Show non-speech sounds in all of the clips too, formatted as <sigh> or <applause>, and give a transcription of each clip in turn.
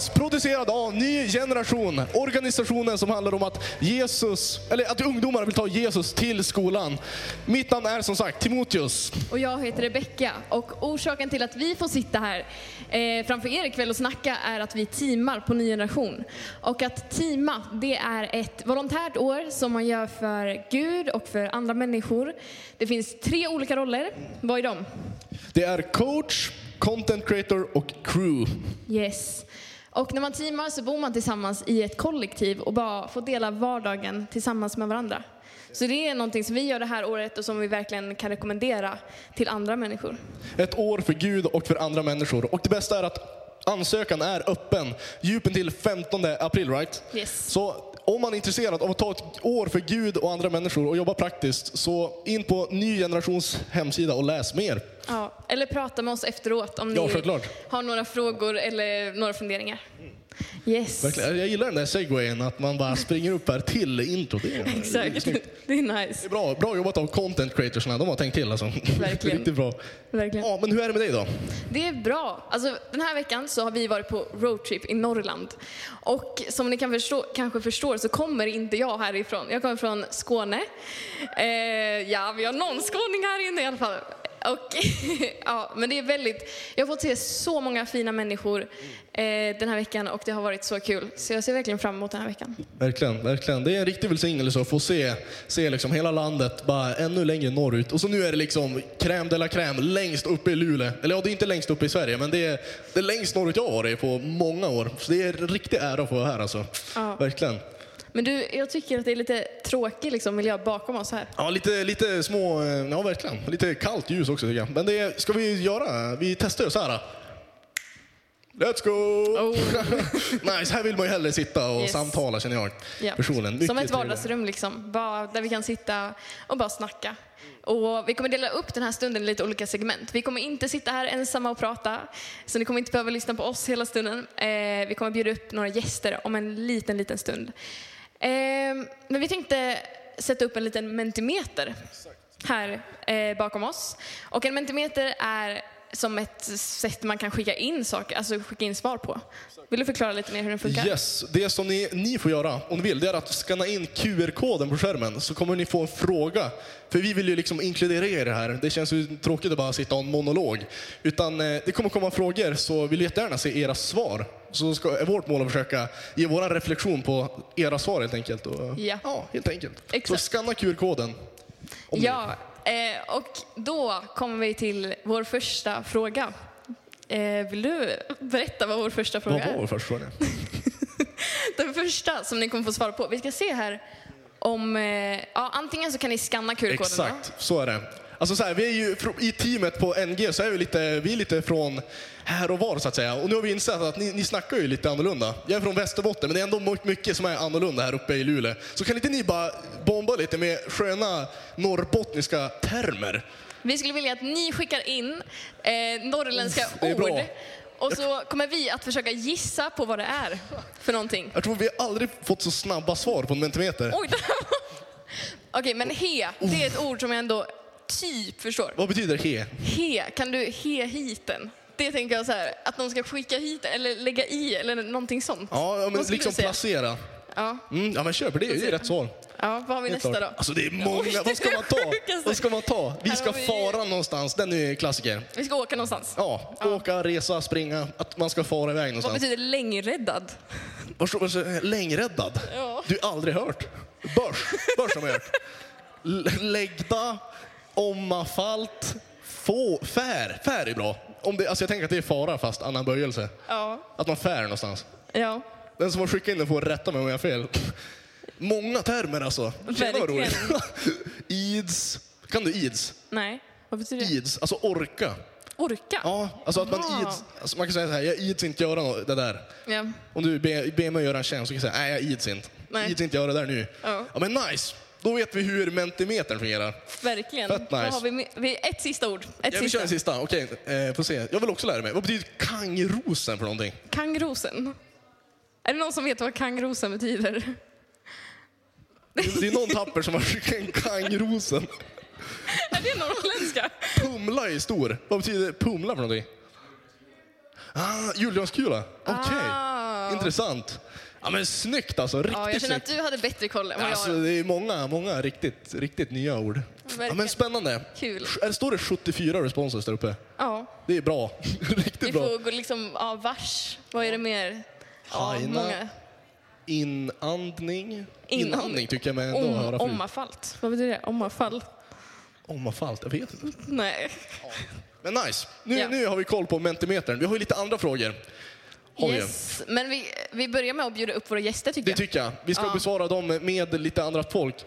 podcast producerad av Ny Generation. Organisationen som handlar om att Jesus, eller att ungdomar vill ta Jesus till skolan. Mitt namn är som sagt Timoteus. Och jag heter Rebecka och orsaken till att vi får sitta här eh, framför er ikväll och snacka är att vi teamar på Ny Generation. Och att teama, det är ett volontärt år som man gör för Gud och för andra människor. Det finns tre olika roller. Vad är de? Det är coach, content creator och crew. Yes. Och när man teamar så bor man tillsammans i ett kollektiv och bara får dela vardagen tillsammans med varandra. Så det är någonting som vi gör det här året och som vi verkligen kan rekommendera till andra människor. Ett år för Gud och för andra människor. Och det bästa är att ansökan är öppen. Djupen till 15 april, right? Yes. Så om man är intresserad av att ta ett år för Gud och andra människor och jobba praktiskt, så in på Ny Generations hemsida och läs mer. Ja, eller prata med oss efteråt om Ja, ni självklart. har några frågor eller några funderingar. Yes. Verkligen. Jag gillar den där segwayen, att man bara springer upp här till intro. Det är, <laughs> Exakt. Det är Det nice. är bra, bra jobbat av content creatorsna, de har tänkt till alltså. Verkligen. <laughs> Riktigt bra. Verkligen. Ja, men hur är det med dig då? Det är bra. Alltså, den här veckan så har vi varit på roadtrip i Norrland. Och som ni kan förstå, kanske förstår så kommer inte jag härifrån. Jag kommer från Skåne. Eh, ja, vi har någon skåning här inne i alla fall. Och, <laughs> ja, men det är väldigt, jag har fått se så många fina människor eh, den här veckan och det har varit så kul. Så jag ser verkligen fram emot den här veckan. Verkligen, verkligen. Det är en riktig välsignelse att få se, se liksom hela landet bara ännu längre norrut. Och så nu är det liksom crème de la crème längst uppe i Luleå. Eller ja, det är inte längst uppe i Sverige, men det är, det är längst norrut jag har varit på många år. Så det är en riktig ära att få vara här alltså. Ja. Verkligen. Men du, jag tycker att det är lite tråkig liksom, miljö bakom oss här. Ja, lite, lite små, eh, ja verkligen. Lite kallt ljus också tycker jag. Men det ska vi göra. Vi testar ju så här. Let's go! Oh. <laughs> nice, här vill man ju hellre sitta och Yes. samtala känner jag. Ja. Mycket Som ett vardagsrum liksom, bara, där vi kan sitta och bara snacka. Och vi kommer dela upp den här stunden i lite olika segment. Vi kommer inte sitta här ensamma och prata, så ni kommer inte behöva lyssna på oss hela stunden. Eh, vi kommer bjuda upp några gäster om en liten, liten stund. Eh, men vi tänkte sätta upp en liten mentimeter här eh, bakom oss. Och en mentimeter är som ett sätt man kan skicka in saker, alltså skicka in svar på. Vill du förklara lite mer hur den funkar? Yes, det som ni, ni får göra om ni vill, det är att scanna in QR-koden på skärmen så kommer ni få en fråga. För vi vill ju liksom inkludera er i det här. Det känns ju tråkigt att bara sitta och en monolog. Utan eh, det kommer komma frågor så vill jättegärna se era svar. Så ska, är vårt mål att försöka ge vår reflektion på era svar helt enkelt. Och, Ja. ja, helt enkelt. Exakt. Så scanna QR-koden. Ja, eh, och då kommer vi till vår första fråga. Eh, vill du berätta vad vår första fråga Vad var är? vår första fråga? <laughs> Den första som ni kommer få svara på. Vi ska se här om... Eh, ja, antingen så kan ni scanna QR-koden. då. Exakt, så är det. Alltså så här, vi är ju I teamet på NG så är vi lite, vi är lite från här och var så att säga. Och nu har vi insett att ni, ni snackar ju lite annorlunda. Jag är från Västerbotten men det är ändå my- mycket som är annorlunda här uppe i Luleå. Så kan inte ni bara bomba lite med sköna norrbottniska termer? Vi skulle vilja att ni skickar in eh, norrländska ord. Och så kommer vi att försöka gissa på vad det är för någonting. Jag tror vi har aldrig fått så snabba svar på en mentimeter. Oj, <laughs> Okej, men he, det är ett ord som jag ändå typ förstår. Vad betyder he? He, kan du he hit den? Det tänker jag så här, att de ska skicka hit eller lägga i eller någonting sånt. Ja, ja, men liksom placera. Ja. Mm, ja men köp det, det är rätt svar. ja, vad har vi nästa då? Alltså det är Oj, många, det vad ska man ta? Vad ska man ta? Vi ska vi- fara någonstans, den är klassiker. Vi ska åka någonstans. Ja, åka, resa, springa, att man ska fara iväg Vad någonstans. betyder längräddad? Vad står det? Längräddad? Ja. Du har aldrig hört? Börs, börs har man hört. Läggda, ommafalt, få, fär. Fär är bra. Om det, alltså jag tänker att det är fara fast annan böjelse. Ja. Att man fär någonstans. Ja. Den som har skickat in den får rätta mig om jag har fel. Många termer alltså. Tjena vad roligt. <laughs> Ids. Kan du ids? Nej, vad betyder det? Ids, alltså orka. Orka? Ja, alltså att man ids. Alltså man kan säga så här, jag ids inte göra nå- det där. Ja. Om du ber, ber mig göra en tjänst så kan jag säga, nej jag ids inte. Nej. Ids inte göra det där nu. Ja. men nice! Då vet vi hur mentimetern fungerar. Verkligen. Fett nice. Har vi, vi ett sista ord. Ett Ja, vi kör sista. en sista, okej. Eh, får se. Jag vill också lära mig. Vad betyder kangrosen för någonting? Kangrosen. Är det någon som vet vad kangrosen betyder? Det det är någon tapper som har skickat in kangrosen. <laughs> Är det norrländska? Pumla är stor. Vad betyder pumla för någonting? Ah, julgranskula. Okej. Ah, Intressant. Ja men snyggt alltså, riktigt Ja, jag känner att du hade bättre koll än vad jag Alltså, har. det är många, många riktigt, riktigt nya ord. Ja, men spännande. Kul. Står det 74 responses där uppe? Ja, Det är bra. <laughs> riktigt vi bra. får gå liksom, ja, vars. Vad är det mer? Ja, Haina. många. Inandning. Inandning. Tycker jag mig ändå höra Om, förut. omafallt. Vad betyder det? Omafall? Omafallt, jag vet inte. Nej. Men nice. Nu, Ja. nu har vi koll på Mentimetern. Vi har ju lite andra frågor. Har vi. Yes. Men vi, vi börjar med att bjuda upp våra gäster tycker Det jag. tycker jag. Vi ska Ja. besvara dem med lite andra folk.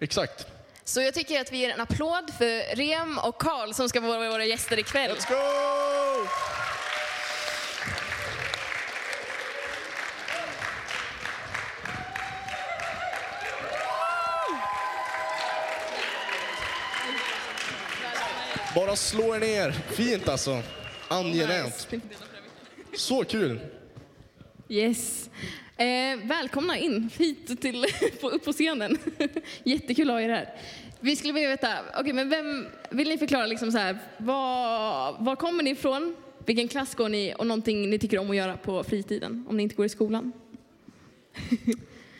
Exakt. Så jag tycker att vi ger en applåd för Rem och Karl som ska vara våra gäster ikväll. Let's go! Bara slå er ner. Fint alltså. Angenämt. Så kul. Yes. Eh, välkomna in hit till, <laughs> på, upp på scenen. <laughs> Jättekul att ha er här. Vi skulle vilja veta, okej men vem, vill ni förklara liksom så här, var, var kommer ni ifrån? Vilken klass går ni och någonting ni tycker om att göra på fritiden om ni inte går i skolan?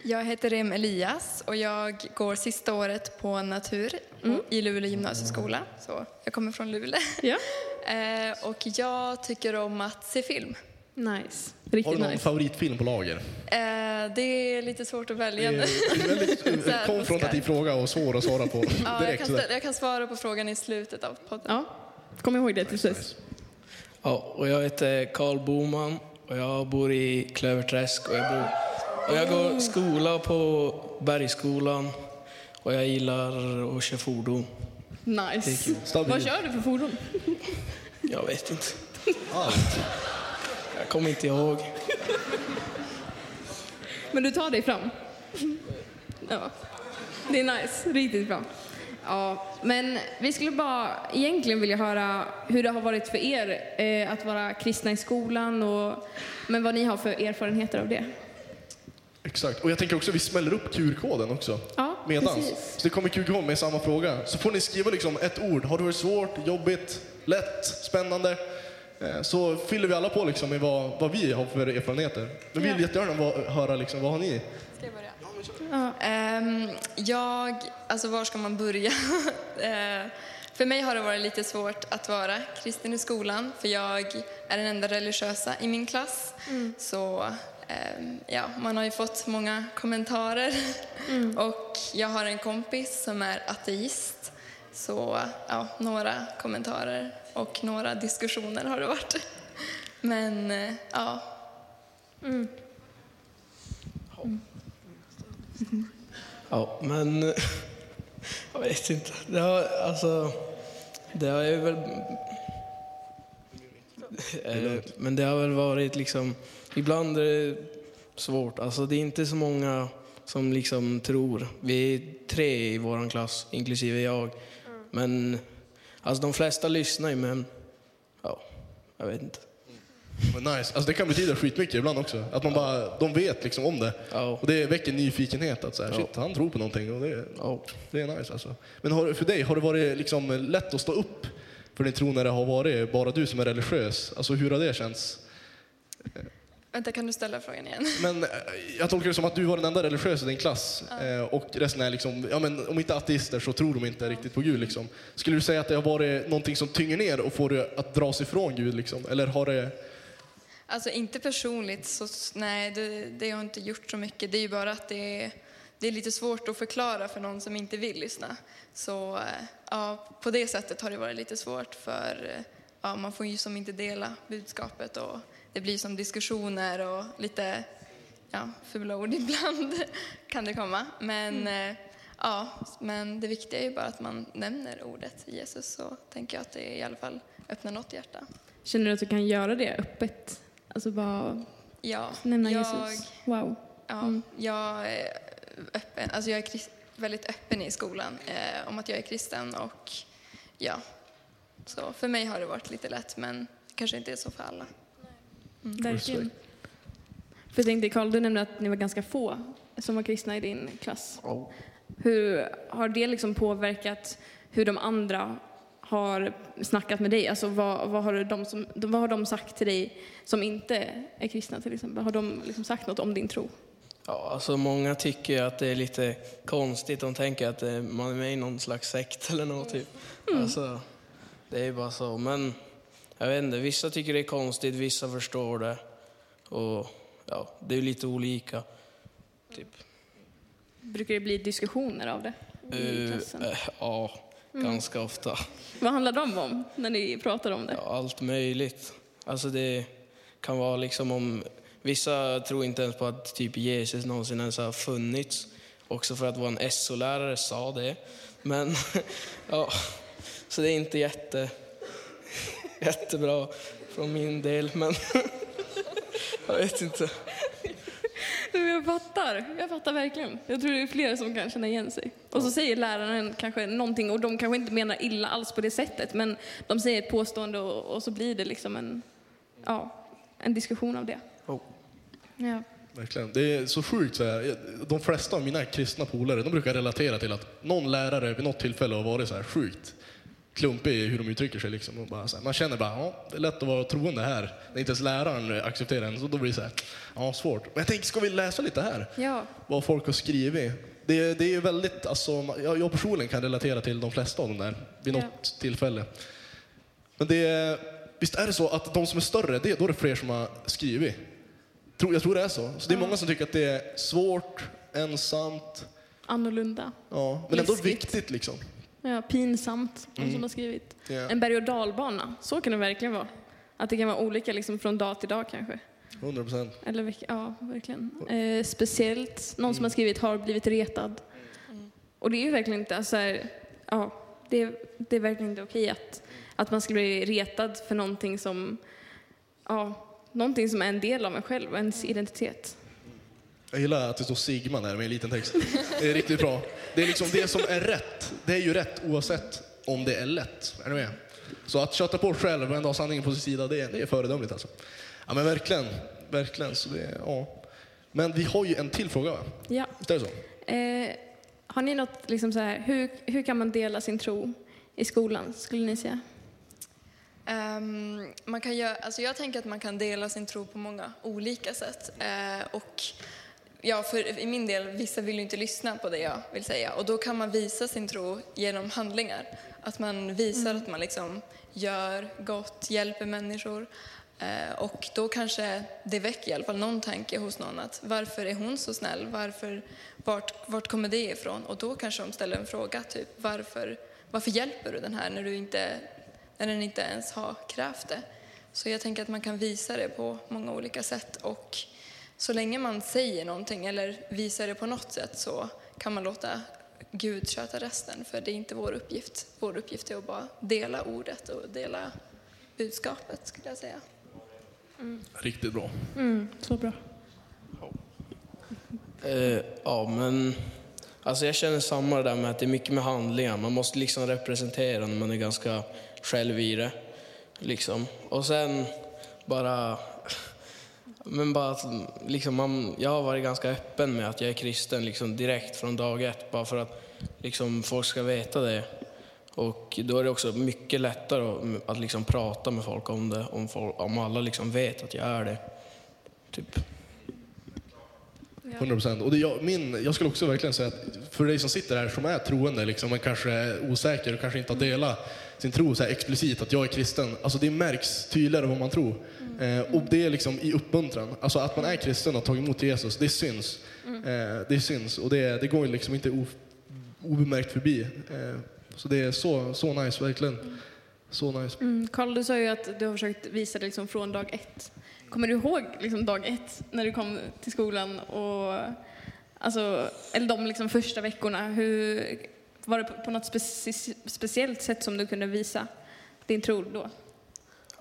Jag heter Rem Elias och jag går sista året på natur Mm. i Luleå gymnasieskola. Så jag kommer från Luleå. Ja. <laughs> Eh, och jag tycker om att se film. Nice. Har du Riktigt någon nice. favoritfilm på lager? Eh, det är lite svårt att Det välja är nu. en väldigt <laughs> konfrontativ fråga och svår att svara på <laughs> Ja, jag, direkt. kan jag kan svara på frågan i slutet av podden. Ja, kom ihåg det till slut. Ja, och jag heter Karl Boman och jag bor i Klöverträsk och jag, bor, och jag går skola på Bergsskolan och jag gillar att köra fordon. Nice. Vad kör du för fordon? <laughs> Jag vet inte. Allt. Jag kommer inte ihåg. Men du tar dig fram? Ja. Det är nice, riktigt bra. Ja, men vi skulle bara egentligen vilja höra hur det har varit för er eh, att vara kristna i skolan och men vad ni har för erfarenheter av det. Exakt. Och jag tänker också att vi smäller upp QR-koden också. Ja, Medans. precis. Så det kommer QR med samma fråga. Så får ni skriva liksom ett ord. Har det varit svårt, jobbigt, lätt, spännande? Eh, Så fyller vi alla på liksom med vad, vad vi har för erfarenheter. Men vi vill jättegärna va- höra liksom, vad har ni? Ska jag börja? Ja. Ehm, jag, alltså var ska man börja? <laughs> Eh, för mig har det varit lite svårt att vara kristen i skolan för jag är den enda religiösa i min klass. Så ehm, ja, man har ju fått många kommentarer <laughs> och jag har en kompis som är ateist. Så ja, några kommentarer och några diskussioner har det varit. Men eh, ja, Ja, men <laughs> jag vet inte. Det har, alltså, det har ju väl... Eh, Men det har väl varit liksom, ibland är det svårt. Alltså det är inte så många som liksom tror. Vi är tre i vår klass, inklusive jag. Men alltså de flesta lyssnar ju, men ja, jag vet inte. Men nice. Alltså det kan betyda skitmycket ibland också. Att man bara, de vet liksom om det. Ja. Och det väcker nyfikenhet. Att så här, Ja. shit, han tror på någonting. Och det, Ja. det är nice alltså. Men har, för dig, har det varit liksom lätt att stå upp för din tro när det har varit bara du som är religiös? Alltså hur har det känts? Vänta kan du ställa frågan igen? <laughs> Men eh, jag tolkar det som att du var den enda religiösa i din klass eh, och resten är liksom, ja men om inte ateister så tror de inte riktigt på Gud liksom. Skulle du säga att det har varit någonting som tynger ner och får dig att dra sig ifrån Gud liksom? Eller har det... Alltså inte personligt, så nej, det, det har jag inte gjort så mycket. Det är ju bara att det är, det är lite svårt att förklara för någon som inte vill lyssna. Så eh, ja, på det sättet har det varit lite svårt för ja, man får ju som inte dela budskapet och det blir som diskussioner och lite ja, fula ord <laughs> ibland kan det komma. Men, eh, ja, men det viktiga är ju bara att man nämner ordet Jesus så tänker jag att det i alla fall öppnar något hjärta. Känner du att du kan göra det öppet? Alltså bara Ja, nämna jag, Jesus? Wow. Ja, Mm. jag är öppen. Alltså jag är krist, väldigt öppen i skolan eh, om att jag är kristen och ja, så för mig har det varit lite lätt men kanske inte är så för alla. Verkligen. För jag tänkte, Karl, du nämnde att ni var ganska få som var kristna i din klass. Hur har det liksom påverkat hur de andra har snackat med dig? Alltså vad, vad, har de som, vad har de sagt till dig som inte är kristna till exempel? Har de liksom sagt något om din tro? Ja, alltså många tycker att det är lite konstigt. De tänker att eh, man är med i någon slags sekt eller något typ. Alltså, det är ju bara så. Men jag vet inte, vissa tycker det är konstigt, vissa förstår det. Och ja, det är lite olika. Typ. Brukar det bli diskussioner av det i Eh, klassen? eh, ja, ganska ofta. Vad handlar de om när ni pratar om det? Ja, allt möjligt. Alltså det kan vara liksom om... Vissa tror inte ens på att typ Jesus någonsin ens har funnits. Också för att vår SO-lärare sa det. Men <laughs> ja, så det är inte jätte, <laughs> jättebra från min del. Men <laughs> jag vet inte. Jag fattar, jag fattar verkligen. Jag tror det är flera som kan känna igen sig. Och så säger läraren kanske någonting och de kanske inte menar illa alls på det sättet men de säger ett påstående och, och så blir det liksom en, ja, en diskussion av det. Oh. Ja. Verkligen. Det är så sjukt. Så här. De flesta av mina kristna polare de brukar relatera till att någon lärare vid något tillfälle har varit så här sjukt klumpig i hur de uttrycker sig. Liksom. Och bara här, man känner bara, ja, det är lätt att vara troende här. När inte ens läraren accepterar en, så då blir det så här, ja, svårt. Men jag tänkte, ska vi läsa lite här? ja. Vad folk har skrivit. Det, det är ju väldigt, alltså, jag, jag personligen kan relatera till de flesta av dem där, vid Ja. något tillfälle. Men det, är- visst är det så att de som är större, det, då är det fler som har skrivit? Jag tror det är så. Så det är många som tycker att det är svårt, ensamt, Annorlunda. ja, men ändå Läskigt. viktigt liksom. Ja, pinsamt, någon som har skrivit. Ja. En berg och dalbana, så kan det verkligen vara. Att det kan vara olika liksom från dag till dag kanske. 100 procent. Ja, verkligen. Eh, speciellt någon som har skrivit har blivit retad. Och det är ju verkligen inte, alltså, här, ja, det, är- det är verkligen inte okej att, att man ska bli retad för någonting som, ja, någonting som är en del av en själv, ens identitet. Jag gillar att det står Sigma där med en liten text. Det är riktigt bra. Det är liksom det som är rätt. Det är ju rätt oavsett om det är lätt. Är du med? Så att köta på själv ändå ha sanningen på sin sida, det är, det är föredömligt alltså. Ja men verkligen, verkligen. Så det, är- ja. Men vi har ju en till fråga va? Ja. Visst är det så? Eh, har ni något, liksom så här, hur, hur kan man dela sin tro i skolan, skulle ni säga? Ehm, man kan göra, alltså jag tänker att man kan dela sin tro på många olika sätt. Eh, och ja, för i min del, vissa vill ju inte lyssna på det jag vill säga. Och då kan man visa sin tro genom handlingar. Att man visar att man liksom gör gott, hjälper människor. Eh, och då kanske det väcker i alla fall någon tanke hos någon att varför är hon så snäll? Varför, vart, vart kommer det ifrån? Och då kanske de ställer en fråga, typ varför, varför hjälper du den här när, du inte, när den inte ens har krävt det? Så jag tänker att man kan visa det på många olika sätt och så länge man säger någonting eller visar det på något sätt så kan man låta Gud sköta resten för det är inte vår uppgift. Vår uppgift är att bara dela ordet och dela budskapet skulle jag säga. Riktigt bra. så bra. Eh, ja, men alltså jag känner samma där med att det är mycket med handlingar. Man måste liksom representera när man är ganska själv i det. Liksom. Och sen bara... Men bara att liksom man, jag har varit ganska öppen med att jag är kristen liksom direkt från dag ett, bara för att liksom folk ska veta det. Och då är det också mycket lättare att, att liksom prata med folk om det, om, folk, om alla liksom vet att jag är det. Typ. 100 procent. Och det, jag, min, jag skulle också verkligen säga att för dig som sitter här som är troende, liksom, men kanske är osäker och kanske inte har delat sin tro så här explicit, att jag är kristen. Alltså det märks tydligare vad man tror. Eh, och det är liksom i uppmuntran. Alltså att man är kristen och har tagit emot Jesus, det syns. Eh, det syns och det, det går liksom inte of, obemärkt förbi. Eh, så det är så, så nice, verkligen. Så nice. Mm, Karl, du sa ju att du har försökt visa det liksom från dag ett. Kommer du ihåg liksom dag ett när du kom till skolan? Och, alltså, eller de liksom första veckorna. Hur, var det på, på något speci speciellt sätt som du kunde visa din tro då?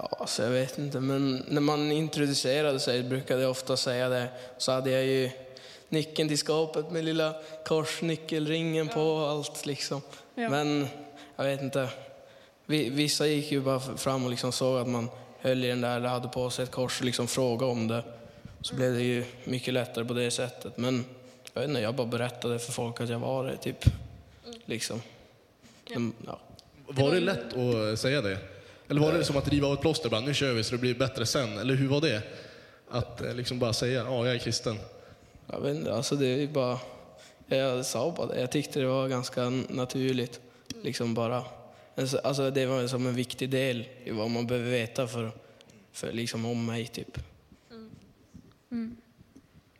Ja, alltså jag vet inte, men när man introducerade sig brukade jag ofta säga det. Så hade jag ju nyckeln till skåpet med lilla korsnyckelringen på och allt liksom. Ja. Men jag vet inte. Vi- Vissa gick ju bara fram och liksom såg att man höll i den där eller hade på sig ett kors och liksom frågade om det. Så blev det ju mycket lättare på det sättet. Men jag vet inte, jag bara berättade för folk att jag var det, typ. Liksom. Men, ja. Var det lätt att säga det? Eller var det som att riva av ett plåster bara, nu kör vi så det blir bättre sen? Eller hur var det? Att eh, liksom bara säga, ja jag är kristen. Jag vet inte, alltså det är bara... Jag sa bara det. Jag tyckte det var ganska naturligt. Liksom bara... Alltså det var som en viktig del i vad man behöver veta för, för liksom om mig, typ.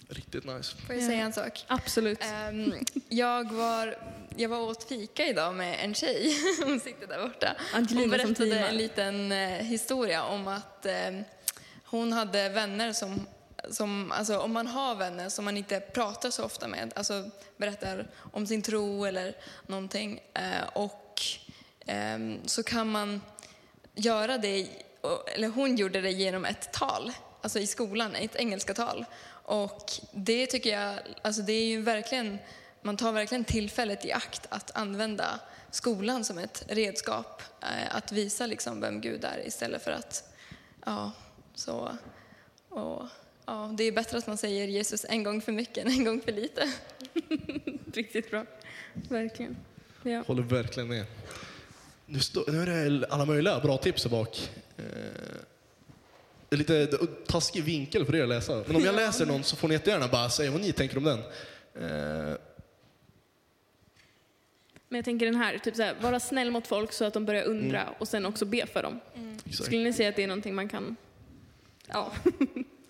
Riktigt nice. Får jag säga en sak? Absolut. Ehm, jag, var, jag var åt fika idag med en tjej. <laughs> Hon sitter där borta. Angelina hon berättade en liten eh, historia om att eh, hon hade vänner som, som, alltså om man har vänner som man inte pratar så ofta med, alltså berättar om sin tro eller någonting, eh, och ehm, så kan man göra det, eller hon gjorde det genom ett tal, alltså i skolan, ett engelska tal. Och det tycker jag, alltså det är ju verkligen, man tar verkligen tillfället i akt att använda skolan som ett redskap, eh, att visa liksom vem Gud är istället för att, ja, så, och, ja, det är bättre att man säger Jesus en gång för mycket än en gång för lite. <laughs> Riktigt bra. Verkligen. Ja. Håller verkligen med. Nu, stå, nu är det alla möjliga bra tips här bak. Eh, lite taskig vinkel för er att läsa. Men om jag läser någon så får ni jättegärna bara säga vad ni tänker om den. Eh, Men jag tänker den här, typ så här, vara snäll mot folk så att de börjar undra och sen också be för dem. exakt. Skulle ni säga att det är någonting man kan... Ja. <laughs>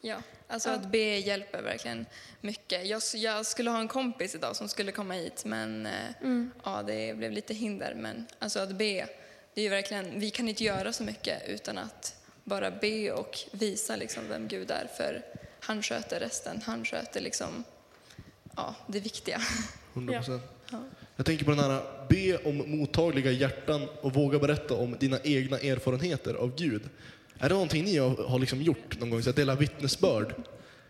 Ja, alltså att be hjälper verkligen mycket. Jag, jag skulle ha en kompis idag som skulle komma hit, men eh, ja, det blev lite hinder. Men alltså att be, det är ju verkligen, vi kan inte göra så mycket utan att bara be och visa liksom vem Gud är, för han sköter resten. Han sköter liksom, ja, det viktiga. 100 procent. <laughs> Ja. Jag tänker på den här, be om mottagliga hjärtan och våga berätta om dina egna erfarenheter av Gud. Är det någonting ni har, har liksom gjort någon gång? Så att dela vittnesbörd?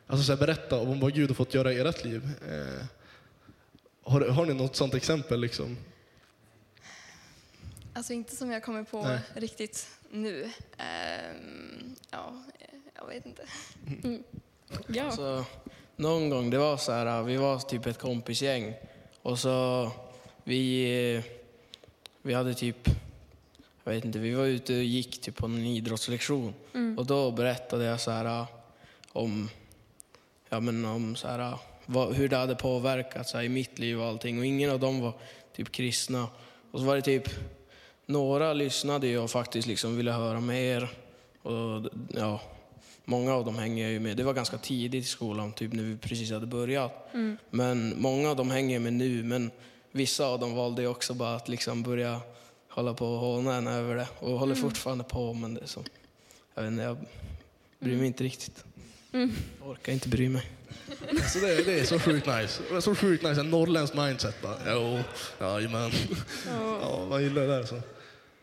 Alltså så här, berätta om vad Gud har fått göra i ert liv. Eh, har, har ni något sånt exempel? Liksom? Alltså inte som jag kommer på Nej. riktigt nu. Ehm, ja, jag vet inte. ja. Så, någon gång, det var så här, vi var typ ett kompisgäng och så vi, vi hade typ, jag vet inte, vi var ute och gick typ på en idrottslektion och då berättade jag så här om, ja men om så här, vad, hur det hade påverkat så här, i mitt liv och allting och ingen av dem var typ kristna. Och så var det typ, några lyssnade ju och faktiskt liksom ville höra mer och ja, Många av dem hänger jag ju med. Det var ganska tidigt i skolan, typ när vi precis hade börjat. Men många av dem hänger jag med nu, men vissa av dem valde jag också bara att liksom börja hålla på och håna en över det. Och håller fortfarande på, men det är så. Jag vet inte, jag bryr mig inte riktigt. Jag orkar inte bry mig. Alltså det, det är så sjukt nice. Det är så sjukt nice. En norrländsk mindset bara. Jo, jajamän. Ja, man gillar det där. Så.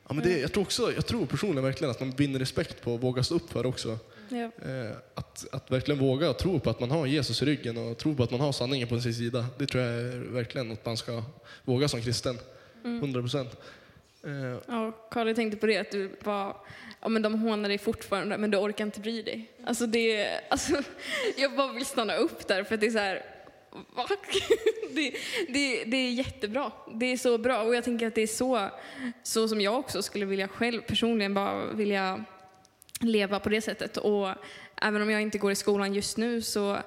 Ja, men det, jag, tror också, jag tror personligen verkligen att man vinner respekt på att våga stå upp för det också. Ja. Eh, att, att verkligen våga tro på att man har Jesus i ryggen och tro på att man har sanningen på sin sida. Det tror jag är verkligen något man ska våga som kristen. 100 procent. Eh, Ja, Karl, jag tänkte på det att du var, ja men de hånar dig fortfarande men du orkar inte bry dig. Alltså det, alltså, <laughs> jag bara vill stanna upp där för att det är så här? <laughs> Det, det, det är jättebra. Det är så bra och jag tänker att det är så, så som jag också skulle vilja själv personligen bara vilja leva på det sättet. Och även om jag inte går i skolan just nu så,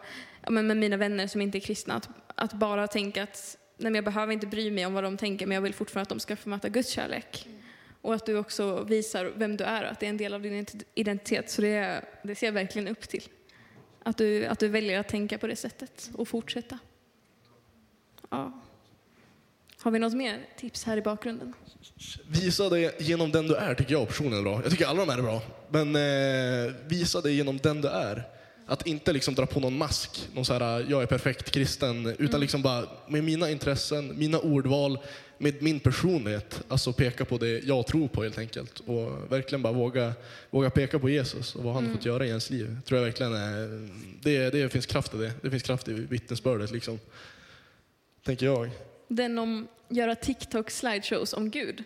men med mina vänner som inte är kristna, att, att bara tänka att nej, jag behöver inte bry mig om vad de tänker men jag vill fortfarande att de ska få möta Guds kärlek. Och att du också visar vem du är och att det är en del av din identitet. Så det, det ser jag verkligen upp till. Att du, att du väljer att tänka på det sättet och fortsätta. Ja. Har vi något mer tips här i bakgrunden? Visa det genom den du är tycker jag personligen är bra. Jag tycker alla de här är bra. Men eh, visa det genom den du är. Att inte liksom dra på någon mask, någon så här, jag är perfekt kristen, utan liksom bara med mina intressen, mina ordval, med min personlighet, alltså peka på det jag tror på helt enkelt. Och verkligen bara våga, våga peka på Jesus och vad han har fått göra i ens liv. Tror jag verkligen är, det, det finns kraft i det. Det finns kraft i vittnesbördet liksom. Tänker jag. Den om göra TikTok slideshows om Gud.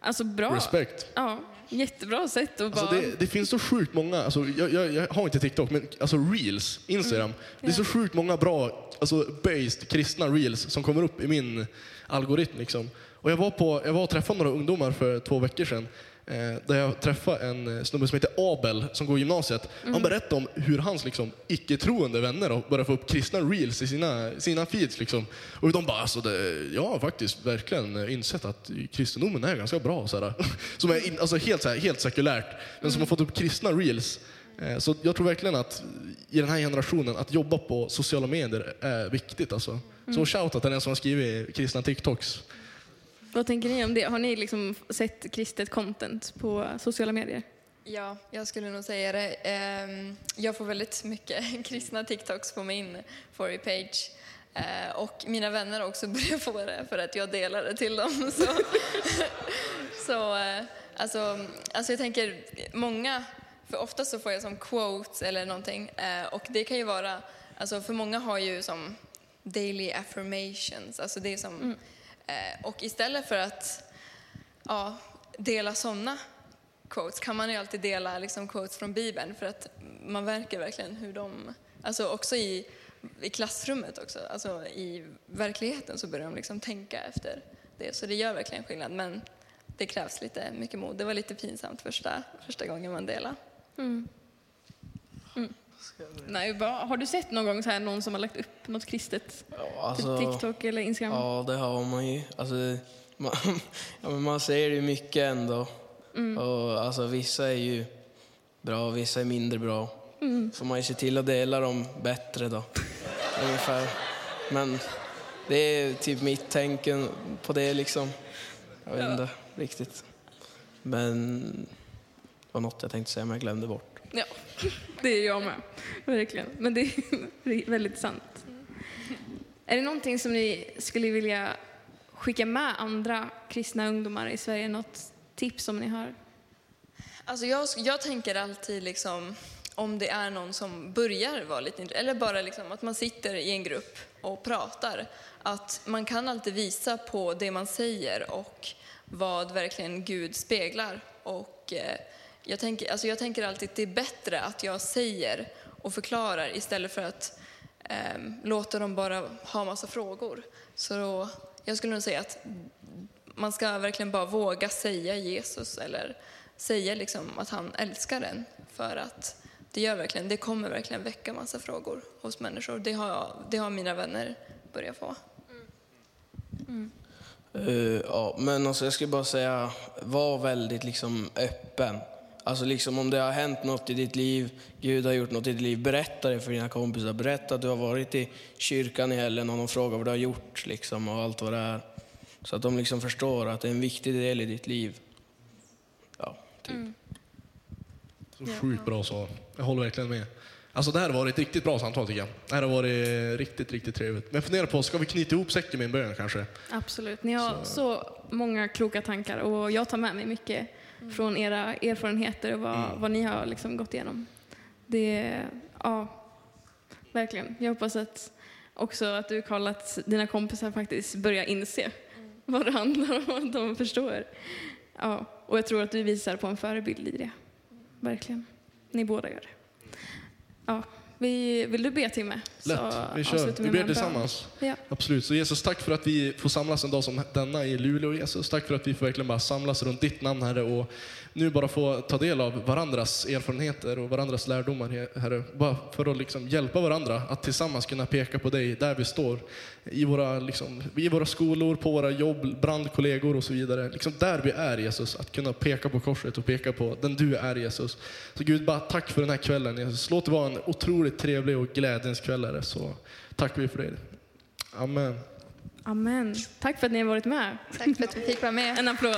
Alltså bra. Respekt. Ja, jättebra sätt att bara... Alltså det, det finns så sjukt många, alltså jag, jag, jag har inte TikTok, men alltså reels, Instagram. Det är så sjukt många bra, alltså based kristna reels som kommer upp i min algoritm. Liksom. Och jag var, på, jag var och träffade några ungdomar för två veckor sedan. Eh, där jag träffade en eh, snubbe som heter Abel som går i gymnasiet. Han berättade om hur hans liksom, icke-troende vänner då, började få upp kristna reels i sina, sina feeds. Liksom. Och de bara, alltså det, jag har faktiskt verkligen insett att kristendomen är ganska bra. Så här. <laughs> Som är in, alltså, helt, så här, helt sekulärt, men som har fått upp kristna reels. Eh, Så jag tror verkligen att i den här generationen, att jobba på sociala medier är viktigt. Alltså. Så shoutout till den som har skrivit kristna TikToks. Vad tänker ni om det? Har ni liksom sett kristet content på sociala medier? Ja, jag skulle nog säga det. Ehm, Jag får väldigt mycket <laughs> kristna TikToks på min For You-page. Eh, Och mina vänner har också <laughs> börjat få det för att jag delar det till dem. Så, <laughs> så eh, alltså, alltså jag tänker, många, för ofta så får jag som quotes eller någonting. eh, Och det kan ju vara, alltså för många har ju som daily affirmations, alltså det är som, eh, Eh, och istället för att ja, dela sådana quotes kan man ju alltid dela liksom quotes från Bibeln för att man verkar verkligen hur de, alltså också i, i klassrummet också, alltså i verkligheten så börjar de liksom tänka efter det. Så det gör verkligen skillnad men det krävs lite mycket mod. Det var lite pinsamt första, första gången man delade. Mm. Mm. Nej, bra. Har du sett någon gång så här, någon som har lagt upp något kristet? Ja, Typ TikTok eller Instagram? Ja, det har man ju. Alltså, man, <laughs> ja, man ser ju mycket ändå. Och, alltså, vissa är ju bra, vissa är mindre bra. får man ju se till att dela dem bättre då. <laughs> Ungefär. Men det är typ mitt tänk på det liksom. Jag vet inte riktigt. Men det var något jag tänkte säga men jag glömde bort. Ja, det är jag med. Verkligen. Men det är väldigt sant. Är det någonting som ni skulle vilja skicka med andra kristna ungdomar i Sverige? Något tips som ni har? Alltså jag, jag tänker alltid liksom, om det är någon som börjar vara lite intresserad, eller bara liksom att man sitter i en grupp och pratar, att man kan alltid visa på det man säger och vad verkligen Gud speglar. Och eh, jag, tänker, alltså jag tänker alltid att det är bättre att jag säger och förklarar istället för att eh, låta dem bara ha massa frågor. Så då, jag skulle nog säga att man ska verkligen bara våga säga Jesus eller säga liksom att han älskar en för att det gör verkligen, det kommer verkligen väcka massa frågor hos människor. Det har, jag, det har mina vänner börjat få. Eh, ja, men alltså jag skulle bara säga, var väldigt liksom öppen. Alltså liksom om det har hänt något i ditt liv, Gud har gjort något i ditt liv, berätta det för dina kompisar. Berätta att du har varit i kyrkan i helgen och de frågar vad du har gjort liksom, och allt vad det är. Så att de liksom förstår att det är en viktig del i ditt liv. Ja, typ. Så Sjukt bra svar. Jag håller verkligen med. Alltså det här har varit ett riktigt bra samtal tycker jag. Det här har varit riktigt, riktigt trevligt. Men jag funderar på, ska vi knyta ihop säcken med en bön kanske? Absolut. Ni har så, många kloka tankar och jag tar med mig mycket från era erfarenheter och vad, vad ni har liksom gått igenom. Det, ja, verkligen. Jag hoppas att också att du Karl, att dina kompisar faktiskt börjar inse vad det handlar om, att de förstår. Ja, och jag tror att du visar på en förebild i det. Verkligen. Ni båda gör det. Ja, vi, vill du be Timme? Lätt, Så vi kör. Vi ber tillsammans. Ja. Absolut. Så Jesus, tack för att vi får samlas en dag som denna i Luleå. Jesus, tack för att vi får verkligen bara samlas runt ditt namn, Herre, och nu bara få ta del av varandras erfarenheter och varandras lärdomar, Herre. Bara för att liksom hjälpa varandra att tillsammans kunna peka på dig där vi står. I våra, liksom, I våra skolor, på våra jobb, brandkollegor och så vidare. Liksom där vi är, Jesus. Att kunna peka på korset och peka på den du är, Jesus. Så Gud, bara tack för den här kvällen, Jesus. Låt det vara en otroligt trevlig och glädjens kväll, Herre. Så tack vi för det. Amen. Amen. Tack för att ni har varit med. Tack för att vi fick vara med. En applåd.